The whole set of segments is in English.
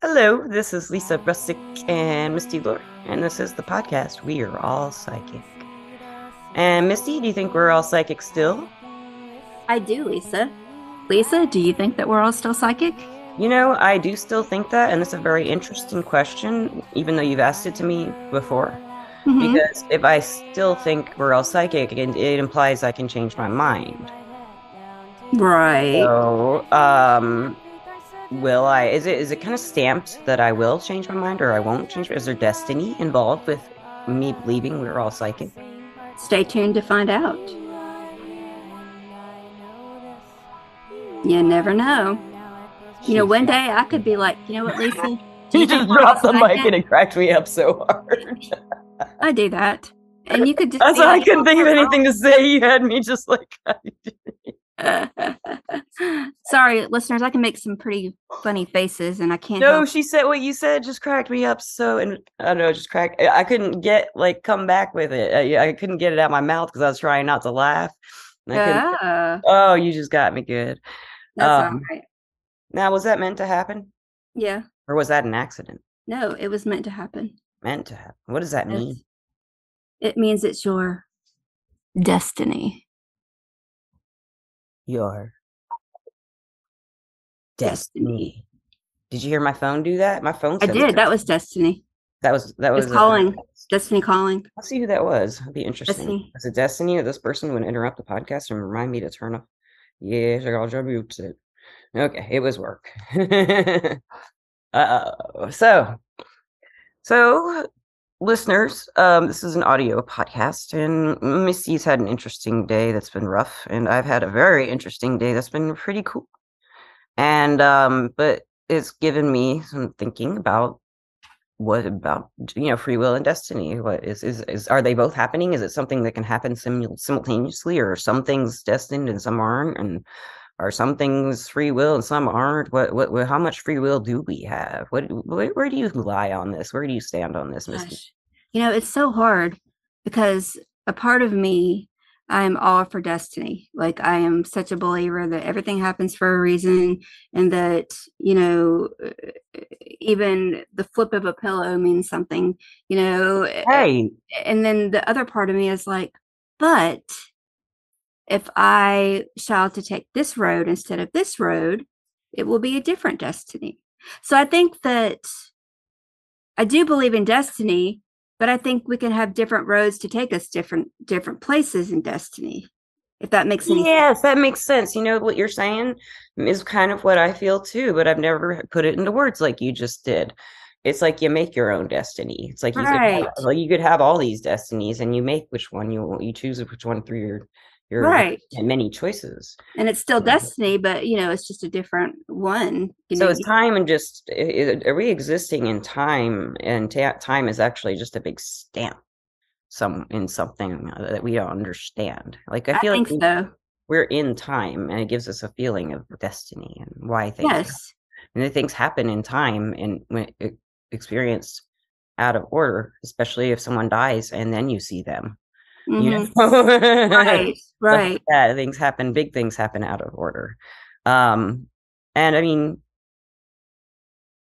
Hello, this is Lisa Russick and Misty Lore, and this is the podcast We Are All Psychic. And Misty, do you think we're all psychic still? I do, Lisa. Lisa, do you think that we're all still psychic? You know, I do still think that, and it's a very interesting question, even though you've asked it to me before. Mhm. Because if I still think we're all psychic, it, it implies I can change my mind. Right. So, um, will I? Is it is it kind of stamped that I will change my mind or I won't change? Is there destiny involved with me believing we're all psychic? Stay tuned to find out. You never know. You know, one day I could be like, you know what, Lisa? You just dropped the mic and it cracked me up so hard. I do that. And you could just That's why I couldn't think of anything to say. You had me just like Sorry, listeners, I can make some pretty funny faces and I can't No, help she said what you said just cracked me up so and I don't know, just cracked I couldn't get like come back with it. I, I couldn't get it out of my mouth because I was trying not to laugh. And I couldn't- Ah, oh, you just got me good. that's Um, all right. Now, was that meant to happen? Yeah. Or was that an accident? No, it was meant to happen. Meant to happen. What does that mean? It means it's your destiny. Your Destiny. Did you hear my phone do that? My phone I did. That was destiny. that was that was It's uh, calling. Destiny calling. Let's see who that was. That'd be interesting. Destiny. Is it Destiny or this person would interrupt the podcast and remind me to turn off? Yes, I got mute it. Okay, it was work. uh so so listeners, um, this is an audio podcast, and Misty's had an interesting day that's been rough, and I've had a very interesting day that's been pretty cool. And um, but it's given me some thinking about what about you know free will and destiny. What is is, is are they both happening? Is it something that can happen simul- simultaneously or some things destined and some aren't? And are some things free will and some aren't what what, what how much free will do we have what where, where do you lie on this where do you stand on this? Gosh. You know, it's so hard because a part of me, I'm all for destiny. Like I am such a believer that everything happens for a reason and that, you know, even the flip of a pillow means something, you know. hey And then the other part of me is like, but if I shall to take this road instead of this road, it will be a different destiny. So I think that I do believe in destiny, but I think we can have different roads to take us different different places in destiny. If that makes any sense. yes that makes sense you know what you're saying is kind of what i feel too but i've never put it into words like you just did it's like you make your own destiny it's like you could have, like you could have all these destinies and you make which one you you choose which one through your your Right. many choices And it's still destiny, but you know, it's just a different one. You so know, you- time and just i- i- are we existing in time and ta- time is actually just a big stamp some in something uh, that we don't understand like i I feel think like we- so. we're in time and it gives us a feeling of destiny and why things happen. Yes. and the things happen in time and when it experienced out of order especially if someone dies and then you see them you Mhm. know Right. Right. yeah things happen big things happen out of order um and i mean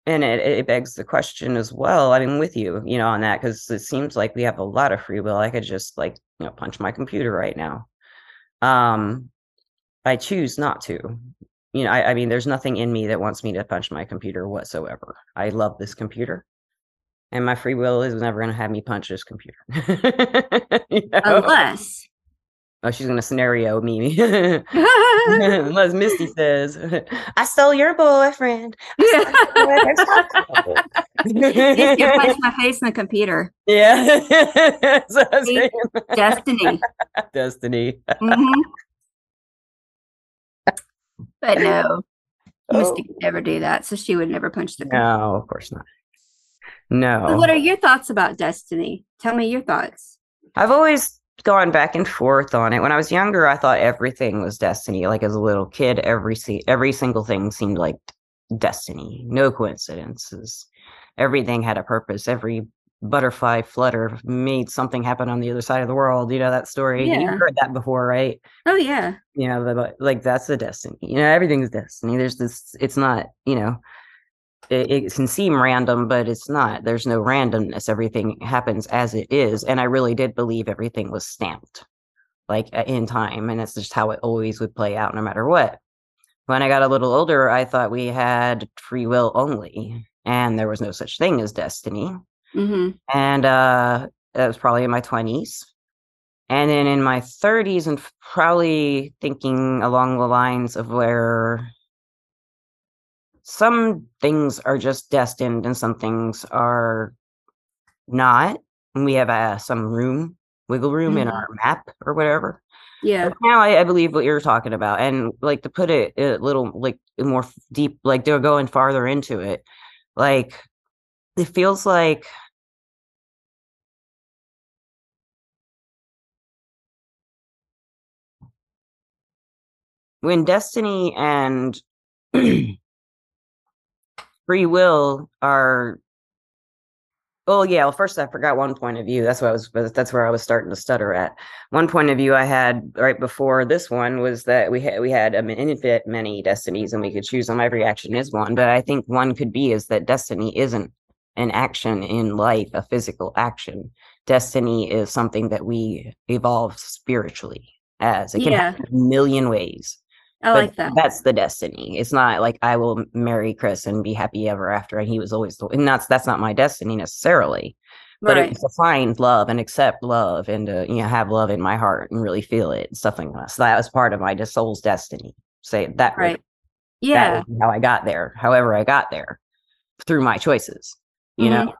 and it, it begs the question as well i mean with you you know on that because it seems like we have a lot of free will i could just like you know punch my computer right now um i choose not to you know I, I mean there's nothing in me that wants me to punch my computer whatsoever i love this computer and my free will is never going to have me punch this computer You know? Unless oh she's going to scenario me unless misty says i stole your boyfriend you punch my face in the computer. yeah That's what I was See? saying. Destiny. destiny Mhm. But no, Oh, Misty could never do that, so she would never punch the computer. no of course not no So what are your thoughts about destiny? Tell me your thoughts. I've always gone back and forth on it. When I was younger, I thought everything was destiny. Like as a little kid, every se- every single thing seemed like destiny. No coincidences. Everything had a purpose. Every butterfly flutter made something happen on the other side of the world. You know that story. Yeah. You've heard that before, right? Oh yeah. You know, the, like that's the destiny. You know, everything's destiny. There's this. It's not. You know. It, it can seem random, but it's not. There's no randomness. Everything happens as it is. And I really did believe everything was stamped like in time. And that's just how it always would play out no matter what. When I got a little older, I thought we had free will only, and there was no such thing as destiny. Mm-hmm. And uh, that was probably in my 20s. And then in my 30s, and probably thinking along the lines of where some things are just destined and some things are not. And we have uh, some room, wiggle room in Mhm. our map or whatever. Yeah. But now I, I believe what you're talking about. And like to put it a little like more deep, like they're going farther into it. Like it feels like when destiny and free will are oh yeah well first i forgot one point of view that's what i was that's where i was starting to stutter at. One point of view i had right before this one was that we had we had an infinite many destinies and we could choose them every action is one but i think one could be is that destiny isn't an action in life a physical action. Destiny is something that we evolve spiritually as. It can Yeah. a million ways I but like that. That's the destiny. It's not like I will marry Chris and be happy ever after. And he was always the, and that's that's not my destiny necessarily. But right. it's to find love and accept love and to you know have love in my heart and really feel it and stuff like that. So that was part of my just soul's destiny. Say that. Right. That Yeah. was how I got there. However, I got there through my choices. You know.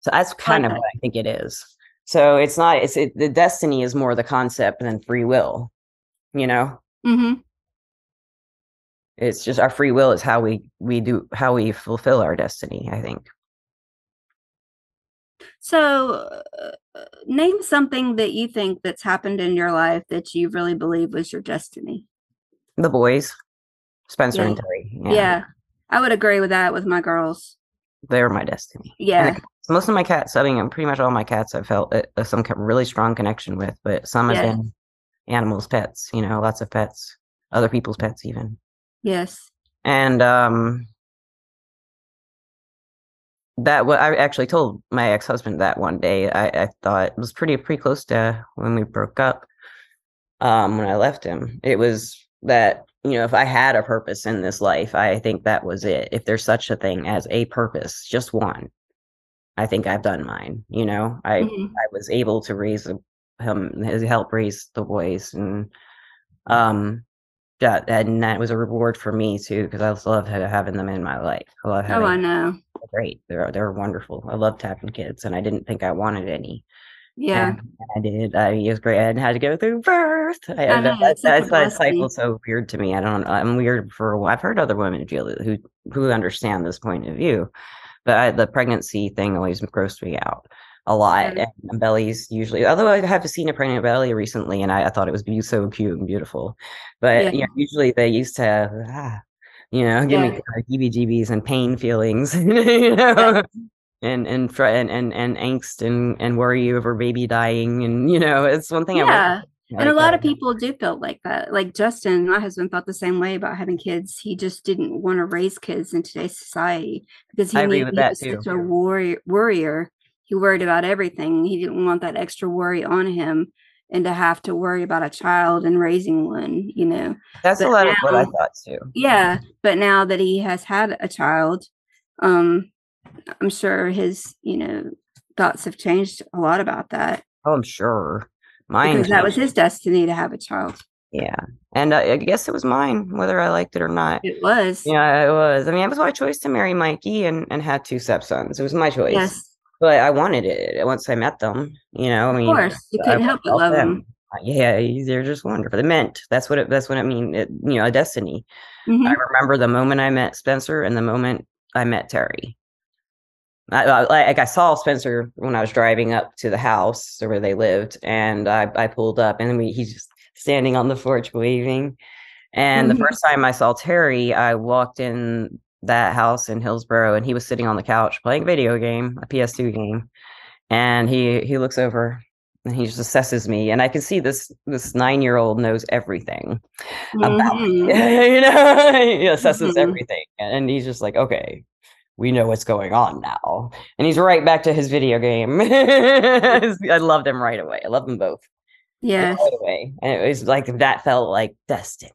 So that's kind of that. what I think it is. So it's not. It's it, the destiny is more the concept than free will. You know. hmm it's just our free will is how we we do how we fulfill our destiny i think So, uh, name something that you think that's happened in your life that you really believe was your destiny. the boys spencer and Yeah. terry Yeah. I would agree with that with my girls. they're my destiny Yeah. most of my cats i mean pretty much all my cats i felt uh, uh, some kind of really strong connection with but some have Yeah. been animals pets you know lots of pets other people's pets even Yes. and um that what i actually told my ex-husband that one day i i thought it was pretty pretty close to when we broke up um when i left him it was that you know if i had a purpose in this life i think that was it if there's such a thing as a purpose just one i think i've done mine you know i Mhm. I was able to raise him, his help raise the boys, and um, that and that was a reward for me too because I love having them in my life. I love having. Oh, I know. they're great. They're they're wonderful. I loved having kids, and I didn't think I wanted any. Yeah. And I did. I it was great. I had to go through birth. I, I know, that, that blessing. cycle so weird to me. I don't. I'm weird for. I've heard other women feel it who who understand this point of view, but I, the pregnancy thing always grossed me out a lot. And bellies usually, although I have seen a pregnant belly recently, and I, I thought it was be- so cute and beautiful. But Yeah. you know, usually they used to have, ah, you know, give me Yeah. kind of heebie-jeebies and pain feelings, you know, and and fr- and and and angst and and worry over baby dying, and you know, it's one thing. I Yeah. went- And a lot uh, of people do feel like that. Like Justin, my husband, felt the same way about having kids. He just didn't want to raise kids in today's society because he I knew he that was such a worrier. worrier. He worried about everything. He didn't want that extra worry on him and to have to worry about a child and raising one, you know. That's a but lot of what I thought too. Yeah. But now that he has had a child, um, I'm sure his, you know, thoughts have changed a lot about that. Oh, I'm sure. Mine. Because that was his destiny to have a child. Yeah, and uh, I guess it was mine, whether I liked it or not. It was. Yeah, it was. I mean, it was my choice to marry Mikey and and had two stepsons. It was my choice. Yes. But I wanted it once I met them. You know, I mean, Of course. You couldn't help but love love them. Uh, Yeah, they're just wonderful. They meant that's what it. That's what I mean. It, you know, a destiny. Mhm. I remember the moment I met Spencer and the moment I met Terry. I, I, like I saw Spencer when I was driving up to the house or where they lived, and I, I pulled up, and we, he's just standing on the porch waving. And Mhm. the first time I saw Terry, I walked in that house in Hillsboro, and he was sitting on the couch playing a video game, a PS2 game, and he he looks over and he just assesses me and i can see this this nine year old knows everything about me Mhm. you know he assesses Mhm. everything and he's just like okay we know what's going on now and he's right back to his video game i loved him right away i love them both Yes, right away and it was like that felt like destiny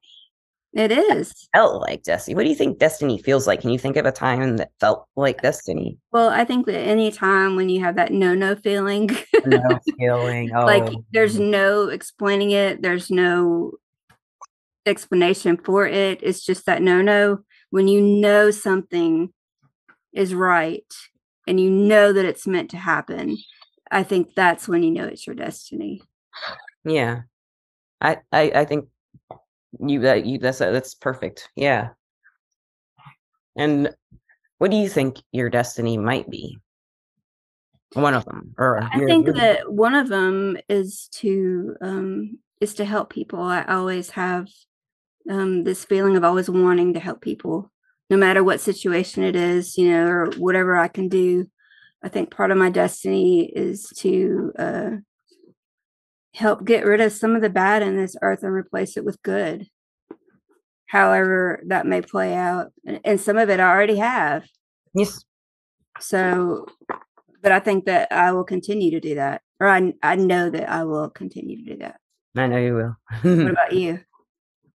it is. felt like destiny what do you think destiny feels like can you think of a time that felt like uh, destiny Well, I think that any time when you have that no-no feeling, no feeling like oh there's mm. no explaining it, there's no explanation for it. It's just that no-no. When you know something is right and you know that it's meant to happen, I think that's when you know it's your destiny. Yeah, I I I think you that you that's that's perfect. Yeah. And what do you think your destiny might be? One of them, or I your, think your- that one of them is to um is to help people. I always have um this feeling of always wanting to help people no matter what situation it is, you know, or whatever I can do. I think part of my destiny is to uh help get rid of some of the bad in this earth and replace it with good. However, that may play out. And, and some of it I already have. yes, So, but I think that I will continue to do that, or I I know that I will continue to do that. I know you will. What about you?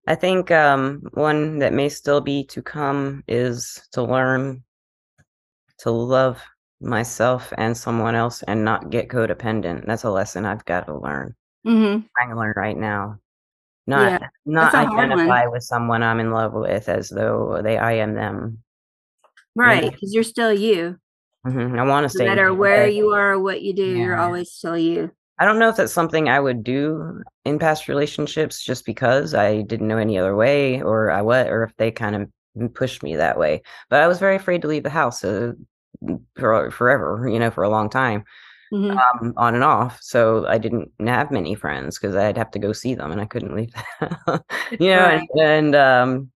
I think um, one that may still be to come is to learn to love myself and someone else and not get codependent. That's a lesson I've got to learn. Mm-hmm. trying to learn right now. Not Yeah, not that's a hard one. identify with someone I'm in love with as though they I am them. Right, because you're still you. Mhm, I want to No stay. matter where you are or what you do, you're always still you. I don't know if that's something I would do in past relationships just because I didn't know any other way, or I what, or if they kind of pushed me that way. But I was very afraid to leave the house uh, for forever, you know, for a long time. Mhm. um, on and off. So I didn't have many friends because I'd have to go see them and I couldn't leave. you know, Right. and, and um,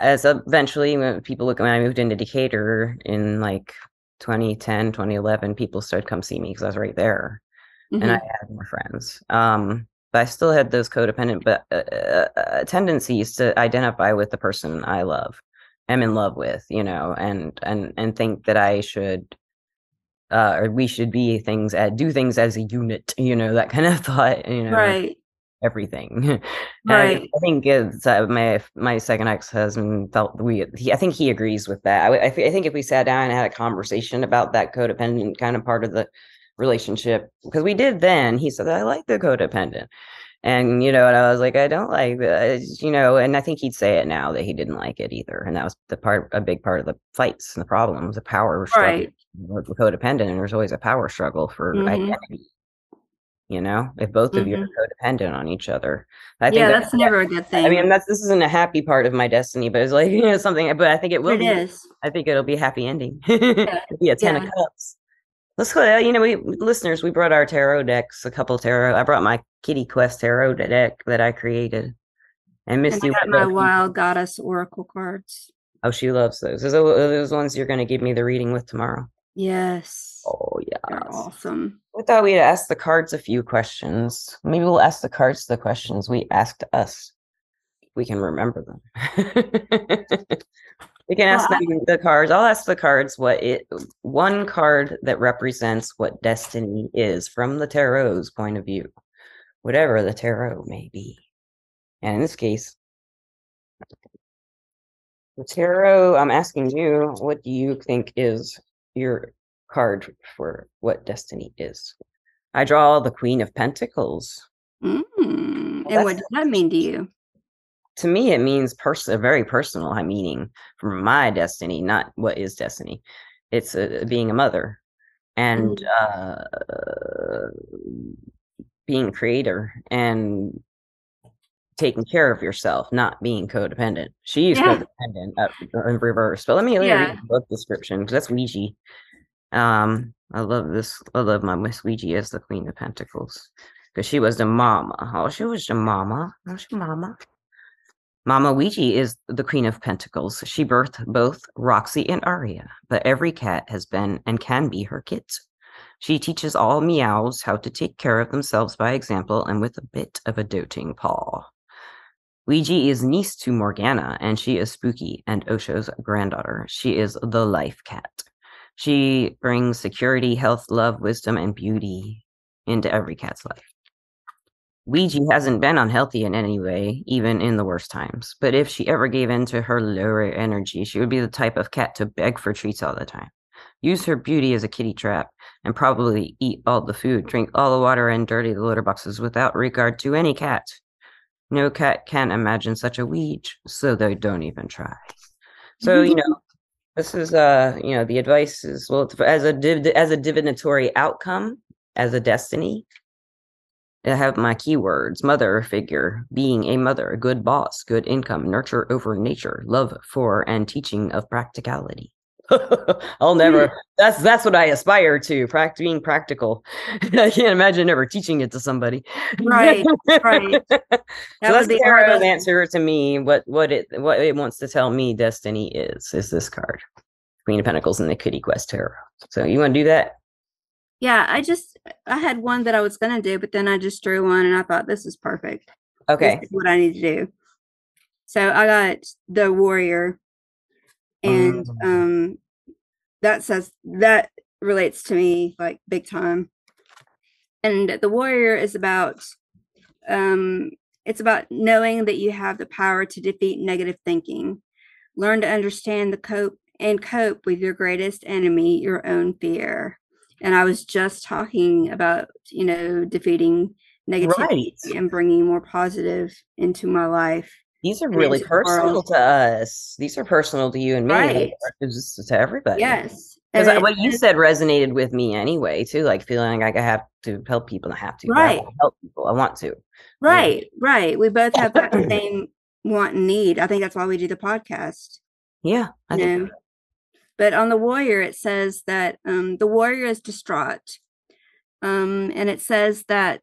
as eventually when people look when I moved into Decatur in like 2010, 2011, people started come see me because I was right there and I Mhm. had more friends. Um, but I still had those codependent but uh, uh, uh, tendencies to identify with the person I love, am in love with, you know, and and and think that I should uh, or we should be things at do things as a unit, you know, that kind of thought, you know, Right. everything. I, Right. I think it's uh, my my second ex husband felt we. He, I think he agrees with that. I, I, thi- I think if we sat down and had a conversation about that codependent kind of part of the relationship, because we did then, he said I like the codependent, and you know, and I was like I don't like that, you know, and I think he'd say it now that he didn't like it either, and that was the part a big part of the fights and the problems, the power struggle With codependent, and there's always a power struggle for Mhm. identity. You know, if both of you are codependent on each other, I think Mm-hmm. Yeah, that- that's never a good thing. I mean, that's this isn't a happy part of my destiny, but it's like you know something. But I think it will it be. is. I think it'll be a happy ending. Be a ten yeah. of cups. Let's go. uh, You know, we listeners, we brought our tarot decks, a couple tarot. I brought my Kitty Quest tarot deck that I created, and Misty. I got my wild goddess oracle cards. Oh, she loves those. Those are those ones you're going to give me the reading with tomorrow. Yes. Oh yeah. They're awesome. We thought we'd ask the cards a few questions. Maybe we'll ask the cards the questions we asked us. We can remember them. we can ask Well, them the cards. I'll ask the cards what it one card that represents what destiny is from the tarot's point of view, whatever the tarot may be. And in this case, the tarot, I'm asking you, what do you think is your card for what destiny is? I draw the Queen of Pentacles. Mm. Well, and what does that mean to you? To me, it means pers- a very personal meaning for my destiny, not what is destiny. It's uh, being a mother and uh, being a creator and taking care of yourself, not being codependent. She's Yeah. codependent uh, in reverse. But let me, let me Yeah. read the book description because that's Ouija. Um, I love this. I love my Miss Ouija as the Queen of Pentacles because she was the mama. Oh, she was the mama. Oh, she mama. Mama Ouija is the Queen of Pentacles. She birthed both Roxy and Aria, but every cat has been and can be her kids. She teaches all meows how to take care of themselves by example and with a bit of a doting paw. Ouija is niece to Morgana, and she is spooky and Osho's granddaughter. She is the life cat. She brings security, health, love, wisdom, and beauty into every cat's life. Ouija hasn't been unhealthy in any way, even in the worst times. But if she ever gave in to her lower energy, she would be the type of cat to beg for treats all the time, use her beauty as a kitty trap, and probably eat all the food, drink all the water, and dirty the litter boxes without regard to any cat. No cat can imagine such a Ouija, so they don't even try. So, you know, this is uh, you know, the advice is well as a div- as a divinatory outcome, as a destiny, I have my keywords mother figure, being a mother, good boss, good income, nurture over nature, love for and teaching of practicality. I'll never that's that's what I aspire to, pract- being practical. I can't imagine ever teaching it to somebody. Right, right. so that's the hard. answer to me. What what it what it wants to tell me destiny is is this card. Queen of Pentacles and the Kitty Quest Tarot. So you want to do that? Yeah, I just I had one that I was gonna do, but then I just drew one and I thought this is perfect. This Okay. is what I need to do. So I got the warrior, and Um. um, that says that relates to me like big time. And the warrior is about um, it's about knowing that you have the power to defeat negative thinking. Learn to understand the cope and cope with your greatest enemy, your own fear. And I was just talking about, you know, defeating negativity Right. and bringing more positive into my life. These are really personal to us. These are personal to you and me. Right. To everybody. Yes. Because what you said resonated with me anyway, too. Like feeling like I have to help people. and I have to. I Right. wanna help people. I want to. Right, right. We both have that same want and need. I think that's why we do the podcast. Yeah. I you think know. But on the warrior, it says that um, the warrior is distraught. Um, and it says that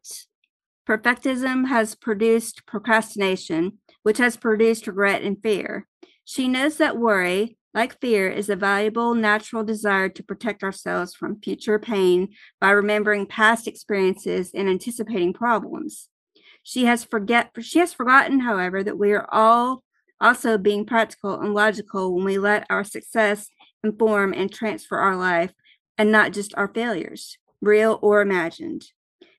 perfectism has produced procrastination, which has produced regret and fear. She knows that worry, like fear, is a valuable natural desire to protect ourselves from future pain by remembering past experiences and anticipating problems. She has forget she has forgotten, however, that we are all also being practical and logical when we let our success inform and transfer our life and not just our failures, real or imagined.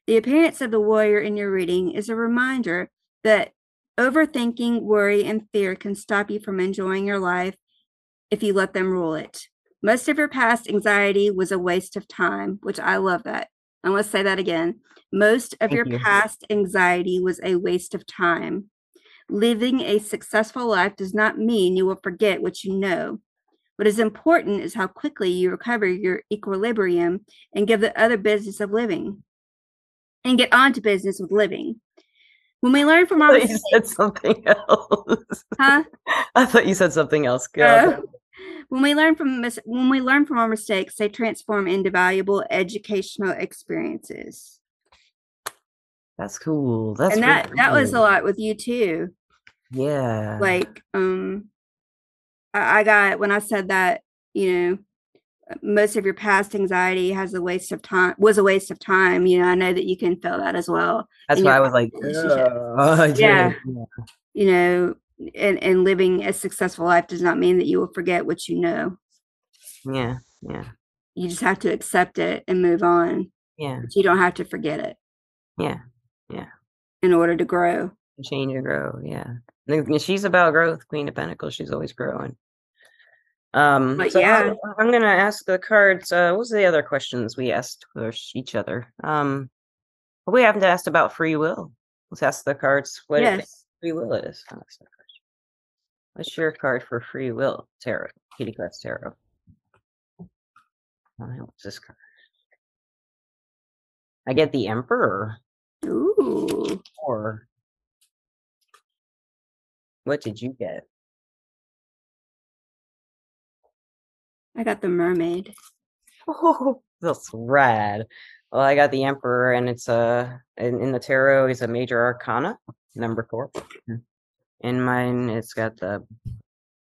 The appearance of the warrior in your reading is a reminder that overthinking, worry, and fear can stop you from enjoying your life if you let them rule it. Most of your past anxiety was a waste of time, which I love that. I want to say that again. Most of Thank your you. past anxiety was a waste of time. Living a successful life does not mean you will forget what you know. What is important is how quickly you recover your equilibrium and give the other business of living and get on to business with living. When we learn from I our you mistakes, said something else. huh? I thought you said something else. Uh, when we learn from mis- when we learn from our mistakes, they transform into valuable educational experiences. That's cool. That's and really that that was a lot with you too. Yeah. Like um I, I got when I said that, you know, most of your past anxiety has a waste of time was a waste of time. You know, I know that you can feel that as well. That's why I was like, relationship. Yeah. yeah. You know, and, and living a successful life does not mean that you will forget what you know. Yeah. Yeah. You just have to accept it and move on. Yeah. But you don't have to forget it Yeah. Yeah. In order to grow. Change and grow. Yeah. And She's about growth, Queen of Pentacles. She's always growing. Um, But so yeah. I, am gonna ask the cards. Uh, what was the other questions we asked each other? Um, we haven't asked about free will. Let's ask the cards what it- yes. free will is. The question. What's your card for free will? Tarot, Kitty Quest Tarot. What's this card? I get the Emperor, Ooh. or what did you get? I got the mermaid. Oh, that's rad. Well, I got the Emperor, and it's a in, in the tarot. He's a major arcana, number four. In mine, it's got the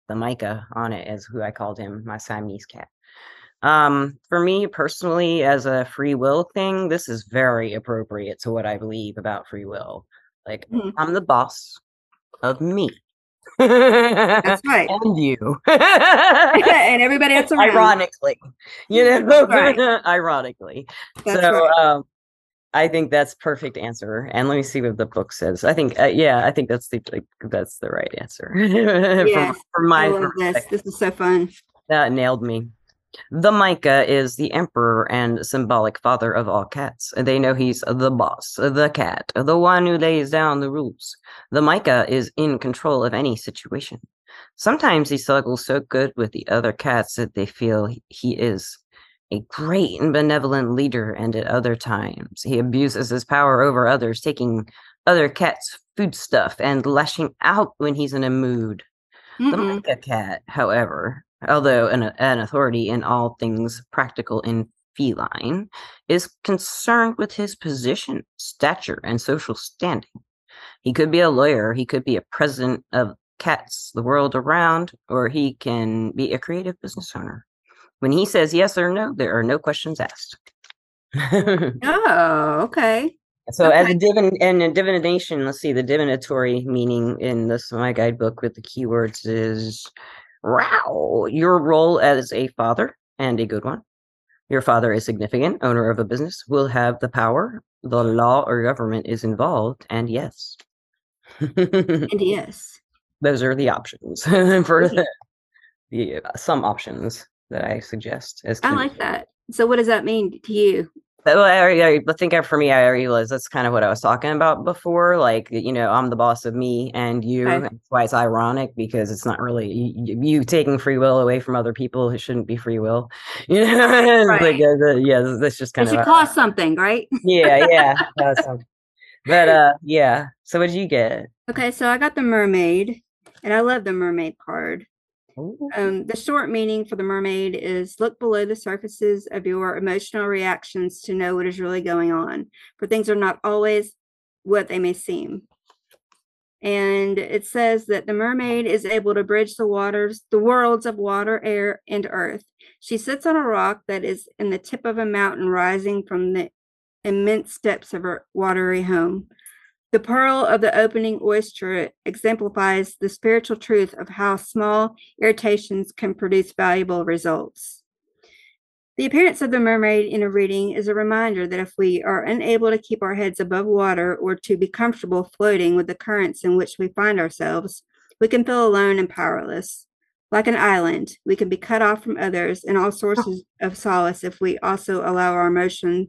the Micah on it, as who I called him, my Siamese cat. Um, for me personally, as a free will thing, this is very appropriate to what I believe about free will. Like, Mhm. I'm the boss of me. That's right. and you. and everybody else around. Ironically, you know, Right. ironically. That's so, right. um, I think that's perfect answer. And let me see what the book says. I think, uh, yeah, I think that's the like, that's the right answer. from, Yes, my I love this. This is so fun. That nailed me. The Micah is the emperor and symbolic father of all cats. They know he's the boss, the cat, the one who lays down the rules. The Micah is in control of any situation. Sometimes he struggles so good with the other cats that they feel he- is a great and benevolent leader, and at other times he abuses his power over others, taking other cats' food stuff and lashing out when he's in a mood. The Mm-mm. Micah cat, however, although an, an authority in all things practical and feline, is concerned with his position, stature, and social standing. He could be a lawyer, he could be a president of cats the world around, or he can be a creative business owner. When he says yes or no, there are no questions asked. Oh, okay. So as a divin and a divination, let's see, the divinatory meaning in this my guidebook with the keywords is wow, your role as a father and a good one. Your father is significant, owner of a business, will have the power, the law or government is involved, and yes. And yes. Those are the options for the, the uh, some options that I suggest as I like that. So what does that mean to you? Well, I, I, think for me, I realized that's kind of what I was talking about before. Like, you know, I'm the boss of me and you. Okay. That's why it's ironic because it's not really you, you taking free will away from other people. It shouldn't be free will. You know, It's like, uh, yeah, that's just It kind should cost something, right? yeah, yeah. but uh, yeah. So what did you get? Okay, so I got the mermaid, and I love the mermaid card. Ooh. Um, the short meaning for the mermaid is look below the surfaces of your emotional reactions to know what is really going on, for things are not always what they may seem. And it says that the mermaid is able to bridge the waters, the worlds of water, air, and earth. She sits on a rock that is in the tip of a mountain rising from the immense depths of her watery home. The pearl of the opening oyster exemplifies the spiritual truth of how small irritations can produce valuable results. The appearance of the mermaid in a reading is a reminder that if we are unable to keep our heads above water or to be comfortable floating with the currents in which we find ourselves, we can feel alone and powerless. Like an island, we can be cut off from others and all sources of solace if we also allow our emotion,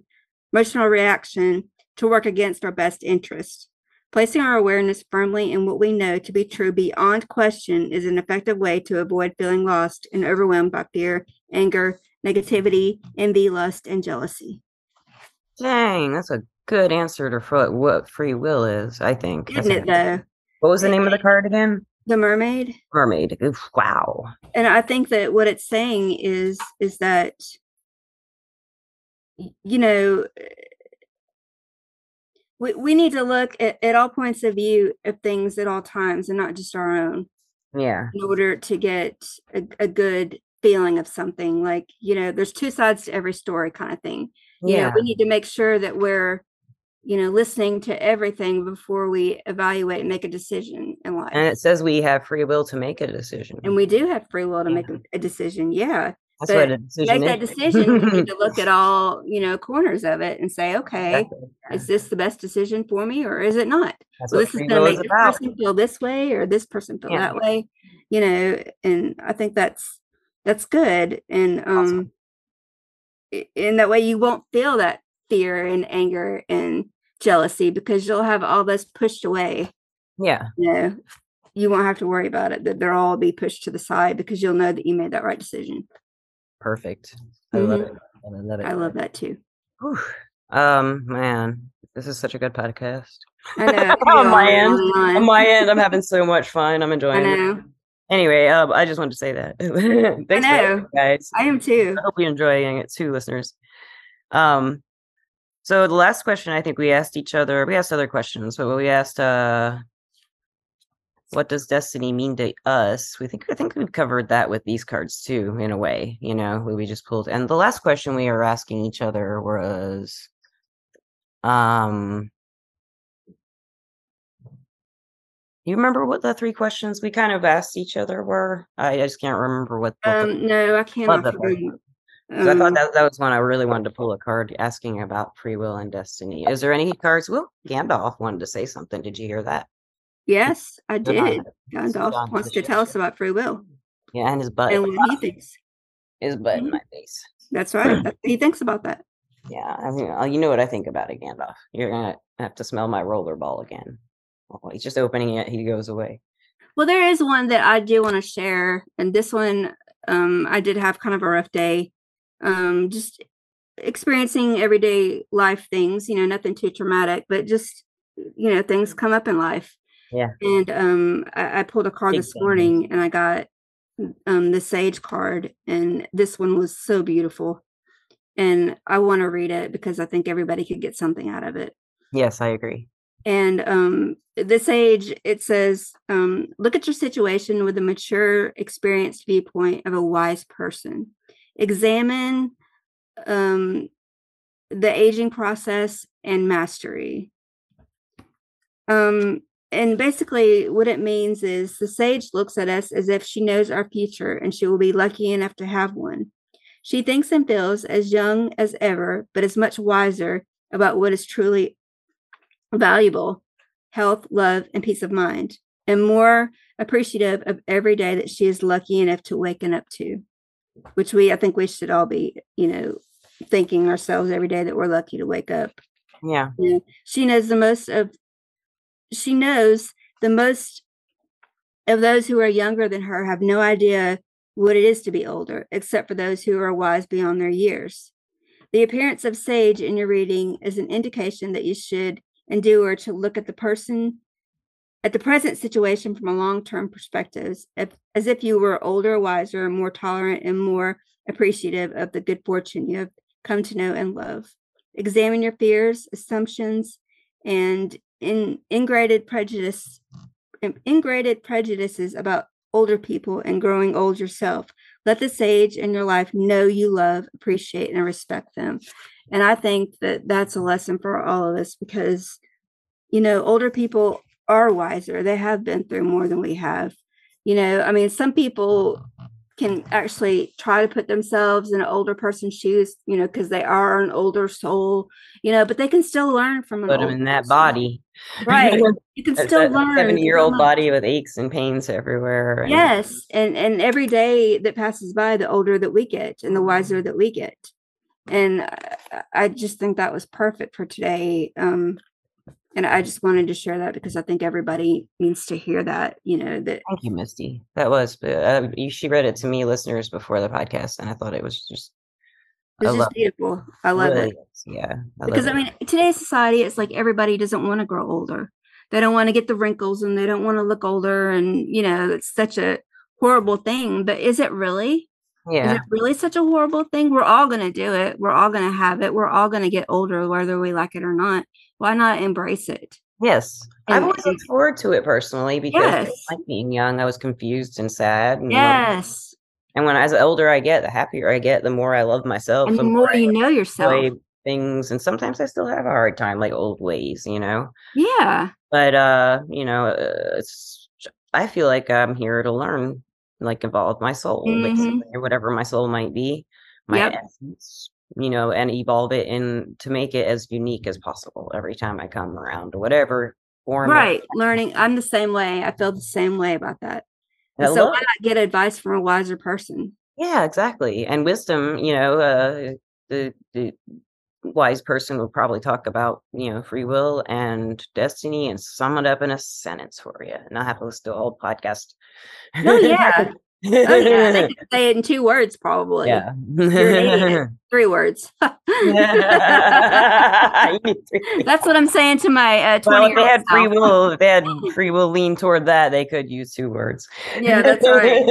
emotional reaction to work against our best interest. Placing our awareness firmly in what we know to be true beyond question is an effective way to avoid feeling lost and overwhelmed by fear, anger, negativity, envy, lust, and jealousy. Dang, that's a good answer to what free will is. I think. Isn't it though? What was the name of the card again? The mermaid. Mermaid. Oof, Wow. And I think that what it's saying is is that you know we, we need to look at, at all points of view of things at all times and not just our own. Yeah. in order to get a, a good feeling of something like you know there's two sides to every story kind of thing you know Yeah. we need to make sure that we're you know listening to everything before we evaluate and make a decision in life And it says we have free will to make a decision. and we do have free will to make a, a decision yeah That's but decision make that decision you need to look at all you know corners of it and say okay Exactly. is this the best decision for me or is it not well, this is going to make is this about. person feel this way or this person feel Yeah. that way you know and i think that's that's good and um Awesome. in that way you won't feel that fear and anger and jealousy because you'll have all this pushed away Yeah. you know you won't have to worry about it that they'll all be pushed to the side because you'll know that you made that right decision Perfect. I love Mhm. it. I love it. i love that too Whew. Um, man, this is such a good podcast. i know On my end, on. My end, I'm having so much fun. I'm i enjoying it. Anyway, um, I just wanted to say that. Thanks, for know. guys. i am too I hope you're enjoying it too, listeners. Um, so the last question I think we asked each other, we asked other questions, but we asked uh what does destiny mean to us? We think I think we've covered that with these cards too, in a way. You know, we, we just pulled. And the last question we were asking each other was, um, you remember what the three questions we kind of asked each other were? I just can't remember what. what the- Um, no, I the remember. 'cause I thought Um, that, that was one I really wanted to pull a card asking about free will and destiny. Is there any cards? Well, Gandalf wanted to say something. Did you hear that? Yes, I did. Gandalf Gone wants to ship. tell us about free will Yeah, and his butt. and what he thinks. His butt in Mhm. my face. That's right. That's he thinks about that. Yeah, I mean, uh, you know what I think about it, Gandalf. You're gonna have to smell my rollerball again. Oh, he's just opening it. He goes away. Well, there is one that I do want to share, and this one, um, I did have kind of a rough day. Um, just experiencing everyday life things, you know, nothing too traumatic, but just you know, things come up in life. Yeah. And um, I, I pulled a card Big this morning, and I got um the Sage card, and this one was so beautiful, and I want to read it because I think everybody could get something out of it. Yes, I agree. and um this age it says um look at your situation with a mature experienced viewpoint of a wise person. Examine um the aging process and mastery. Um and basically what it means is the sage looks at us as if she knows our future and she will be lucky enough to have one she thinks and feels as young as ever but is much wiser about what is truly valuable health, love, and peace of mind, and more appreciative of every day that she is lucky enough to waken up to, which we, I think we should all be, you know, thinking ourselves every day that we're lucky to wake up. Yeah, she knows the most of, she knows the most of those who are younger than her have no idea what it is to be older, except for those who are wise beyond their years. The appearance of sage in your reading is an indication that you should endure to look at the person at the present situation from a long-term perspective if, as if you were older wiser more tolerant and more appreciative of the good fortune you have come to know and love examine your fears assumptions and in ingrated prejudice in- ingrated prejudices about older people and growing old yourself let the sage in your life know you love appreciate and respect them and I think that that's a lesson for all of us because, you know, older people are wiser. They have been through more than we have. You know, I mean, some people can actually try to put themselves in an older person's shoes, you know, because they are an older soul, you know, but they can still learn from an put older in that person. body. Right. You can still learn. Seventy-year-old body with aches and pains everywhere. and- Yes, and and every day that passes by, the older that we get, and the wiser that we get, and I, I just think that was perfect for today. Um, and I just wanted to share that because I think everybody needs to hear that. You know that Thank you, Misty. That was uh, you- she read it to me, listeners, before the podcast, and I thought it was just it's just it. beautiful. I love really it is, Yeah, I because I mean today's society, it's like everybody doesn't want to grow older. They don't want to get the wrinkles and they don't want to look older, and you know it's such a horrible thing. But is it really? Yeah. Is it really such a horrible thing? We're all going to do it. We're all going to have it. We're all going to get older, whether we like it or not. Why not embrace it? yes. I've And- always looked forward to it personally because Yes. like being young, I was confused and sad. And lonely. Yes. And when as the older I get, the happier I get, the more I love myself. And the more I you know yourself. things, and sometimes I still have a hard time, like old ways, you know. Yeah. but uh you know uh, it's i feel like i'm here to learn like evolve my soul Mhm. or whatever my soul might be my Yep. essence you know and evolve it and to make it as unique as possible every time i come around whatever form Right. Learning. I'm the same way. I feel the same way about that. So why not get advice from a wiser person? yeah exactly and wisdom you know uh the the wise person will probably talk about you know free will and destiny and sum it up in a sentence for you and I'll have to listen to a whole podcast Oh yeah. Oh yeah. They could say it in two words, probably. Yeah. You're an idiot. Three words. You need three. That's what I'm saying to my uh, 20 well, if they had free will, if they had free will lean toward that, they could use two words. Yeah, that's right.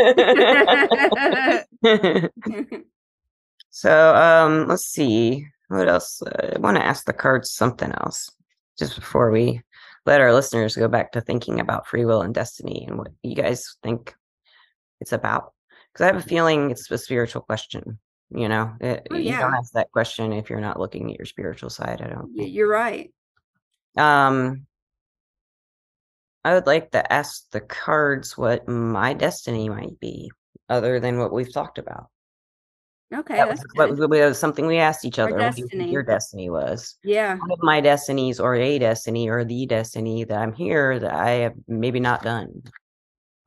so, um, let's see. What else? Uh, I want to ask the cards something else just before we let our listeners go back to thinking about free will and destiny and what you guys think it's about. Because I have a feeling it's a spiritual question. You know, It- Oh, you yeah. don't ask that question if you're not looking at your spiritual side. I don't. Think. You're right. Um, I would like to ask the cards what my destiny might be, other than what we've talked about. Okay, That that's was, what was, something we asked each other. What do you think destiny. your destiny was. Yeah. One of my destinies, or a destiny, or the destiny that I'm here that I have maybe not done,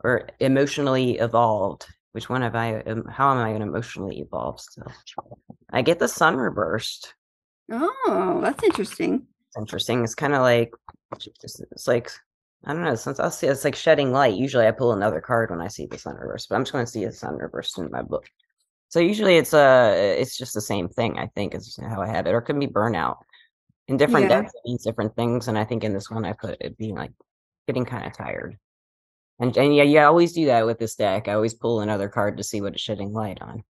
or emotionally evolved. Which one have I? Um, how am I going to emotionally evolve still? I get the sun reversed. Oh, that's interesting. It's interesting. It's kind of like it's, like I don't know. Since I'll see it's like shedding light. Usually, I pull another card when I see the sun reversed, but I'm just going to see the sun reversed in my book. So usually, it's a it's just the same thing. I think is how I have it, or it could be burnout. In different Yeah. decks, it means different things, and I think in this one, I put it being like getting kind of tired. And and yeah, you always do that with this deck. I always pull another card to see what it's shedding light on.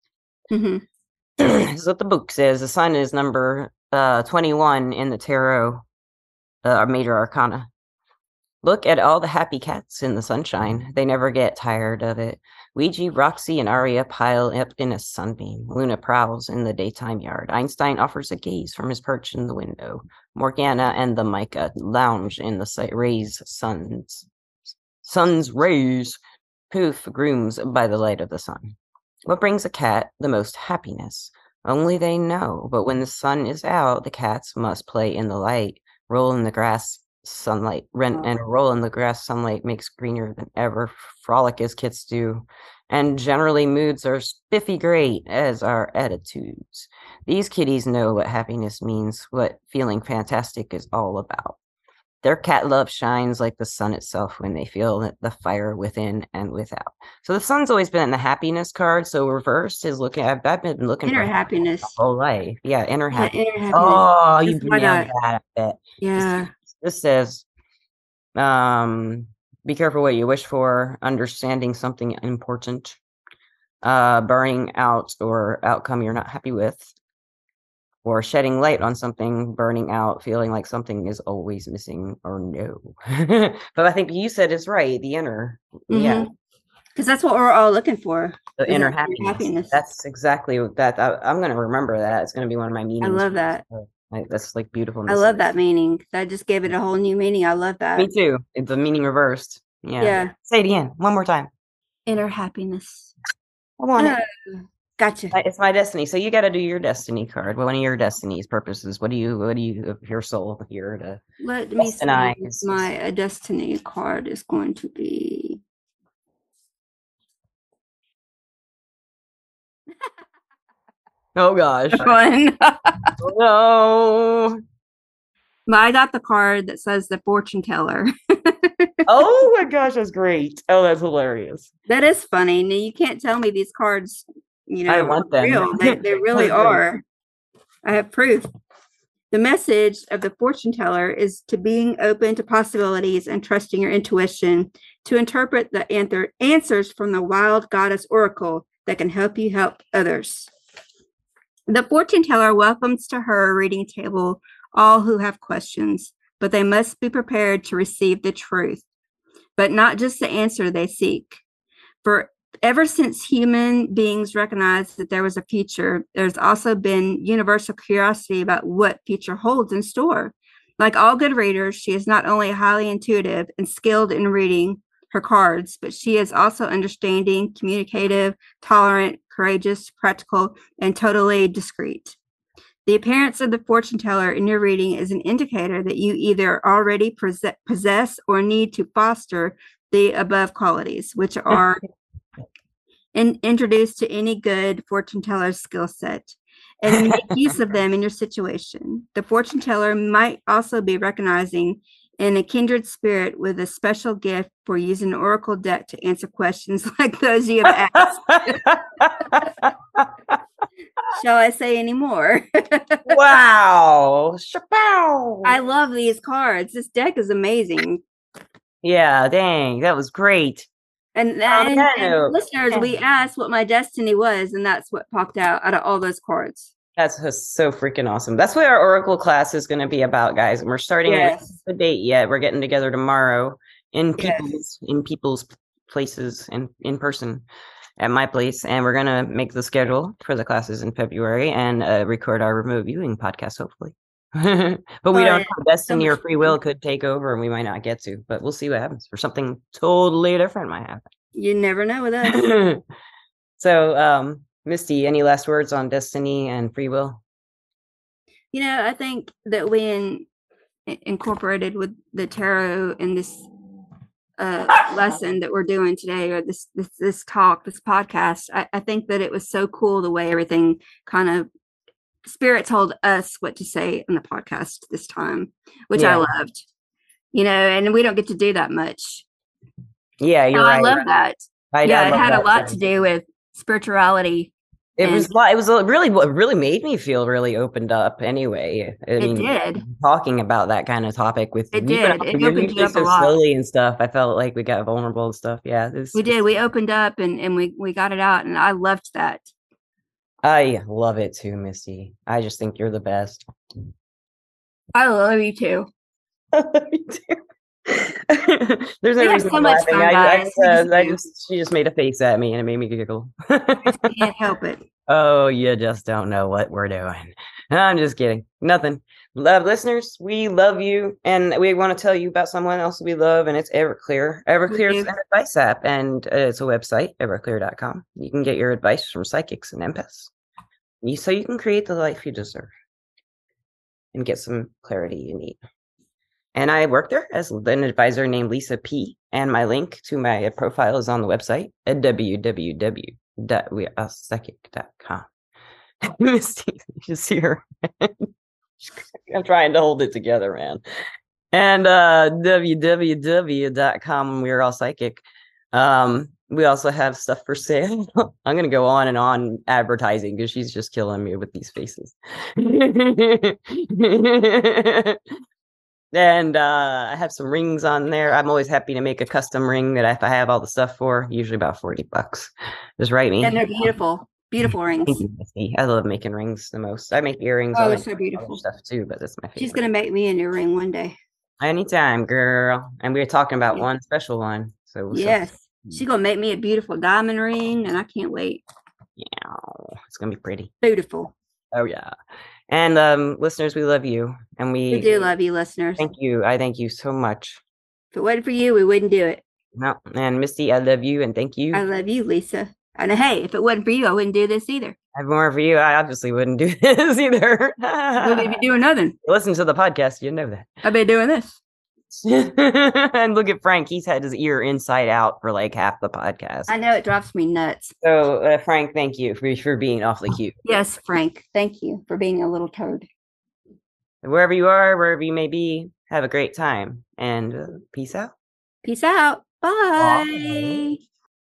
hmm this is what the book says. The sun is number uh 21 in the tarot, uh, major arcana. Look at all the happy cats in the sunshine. They never get tired of it. Ouija, Roxy, and Aria pile up in a sunbeam. Luna prowls in the daytime yard. Einstein offers a gaze from his perch in the window. Morgana and the Micah lounge in the rays suns. Sun's rays. Poof grooms by the light of the sun. What brings a cat the most happiness? Only they know. But when the sun is out, the cats must play in the light, roll in the grass sunlight, rent and roll in the grass sunlight makes greener than ever, frolic as kits do. And generally, moods are spiffy great, as are attitudes. These kitties know what happiness means, what feeling fantastic is all about. Their cat love shines like the sun itself when they feel the- fire within and without. So the sun's always been in the happiness card. So reversed is looking. I've, I've been looking Inner for happiness. my whole life. Yeah, inner Yeah, happiness. inner happiness. Oh, you That's what I nailed that. I bet. Yeah. This says, um, be careful what you wish for, understanding something important, uh, burning out or outcome you're not happy with, or shedding light on something, burning out, feeling like something is always missing or no. but I think you said it's right. The inner, yeah, mm-hmm. Because that's what we're all looking for. the inner happiness. happiness. That's exactly that. I, I'm going to remember that. It's going to be one of my meanings. I love that. Oh, like, that's like beautiful. I love that meaning. That just gave it a whole new meaning. I love that. Me too. It's the meaning reversed. Yeah. Yeah. Say it again, one more time. Inner happiness. I want it. Gotcha. It's my destiny. So you got to do your destiny card. One of your destiny's purposes. What do you? What do you? Your soul here to? Let me see. My destiny card is going to be. Oh gosh. One. Oh, no. I got the card that says the fortune teller. Oh my gosh, that's great. Oh, that's hilarious. That is funny. Now you can't tell me these cards, you know, I want them. real. They, they really are. I have proof. The message of the fortune teller is to being open to possibilities and trusting your intuition to interpret the answer, answers from the wild goddess oracle that can help you help others. The fortune teller welcomes to her reading table all who have questions, but they must be prepared to receive the truth, but not just the answer they seek. For ever since human beings recognized that there was a future, there's also been universal curiosity about what future holds in store. Like all good readers, she is not only highly intuitive and skilled in reading her cards, but she is also understanding, communicative, tolerant, courageous, practical, and totally discreet. The appearance of the fortune teller in your reading is an indicator that you either already possess or need to foster the above qualities, which are in, introduced to any good fortune teller's skill set and make use of them in your situation. The fortune teller might also be recognizing in a kindred spirit with a special gift for using an oracle deck to answer questions like those you have asked. Shall I say any more? wow. Shapow. I love these cards. This deck is amazing. yeah, dang, that was great. And, and, that and listeners, we asked what my destiny was, and that's what popped out out of all those cards. That's so freaking awesome. That's what our Oracle class is going to be about, guys. And we're starting Yes. the date yet. We're getting together tomorrow in Yes. people's in people's places and in person at my place, and we're gonna make the schedule for the classes in February and uh, record our remote viewing podcast, hopefully. but we don't know. Destiny or free will could take over, and we might not get to. But we'll see what happens. Or something totally different might happen. You never know with us. so, um, Misty, any last words on destiny and free will? You know, I think that when incorporated with the tarot in this uh, lesson that we're doing today, or this this this talk, this podcast, I, I think that it was so cool the way everything kind of spirit told us what to say in the podcast this time, which I loved. You know, and we don't get to do that much. Yeah, you're right. I love that. I- I yeah, it had a lot too. to do with spirituality. It was and- li- it was really what really made me feel really opened up anyway. I It mean, did. talking about that kind of topic with It you, did. It opened you up a so lot. slowly and stuff. I felt like we got vulnerable and stuff. Yeah, We did. We opened up and, and we, we got it out and I loved that. I love it too, Misty. I just think you're the best. I love you too. There's no reason so much laughing. fun, I, I, just, uh, I just she just made a face at me and it made me giggle. Can't help it. Oh, you just don't know what we're doing. I'm just kidding. Nothing. Love listeners, we love you. And we want to tell you about someone else we love, and it's Everclear. Everclear is an advice app, and uh, it's a website, everclear.com. You can get your advice from psychics and empaths. You, so you can create the life you deserve and get some clarity you need. And I work there as an advisor named Lisa P. And my link to my profile is on the website at www.wearepsychic.com. Misty, you see her. I'm trying to hold it together, man. And uh www.com, we're all psychic. Um, we also have stuff for sale. I'm gonna go on and on advertising because she's just killing me with these faces. and uh I have some rings on there. I'm always happy to make a custom ring that if I have all the stuff for, usually about 40 bucks. Just write me. And they're beautiful, beautiful rings. Thank you, Misty. I love making rings the most. I make earrings. Oh, I they're so beautiful. stuff too, but that's my favorite. She's going to make me a new ring one day. Anytime, girl. And we are talking about Yeah. one special one. So so- Yes. She's going to make me a beautiful diamond ring and I can't wait. yeah, it's gonna be pretty. Beautiful. Oh yeah. And um, listeners, we love you, and we, We do love you, listeners. thank you. I thank you so much. If it wasn't for you, we wouldn't do it. No, and Misty, I love you, and thank you. I love you, Lisa. And hey, if it wasn't for you, I wouldn't do this either. I have more for you. I obviously wouldn't do this either. Wouldn't be doing nothing. Listen to the podcast, you know that. I've been doing this. and look at Frank; he's had his ear inside out for like half the podcast. I know it drives me nuts. So, uh, Frank, thank you for, for being awfully cute. Yes, Frank. Thank you for being a little toad. Wherever you are, wherever you may be, have a great time and uh, peace out. Peace out. Bye. Bye.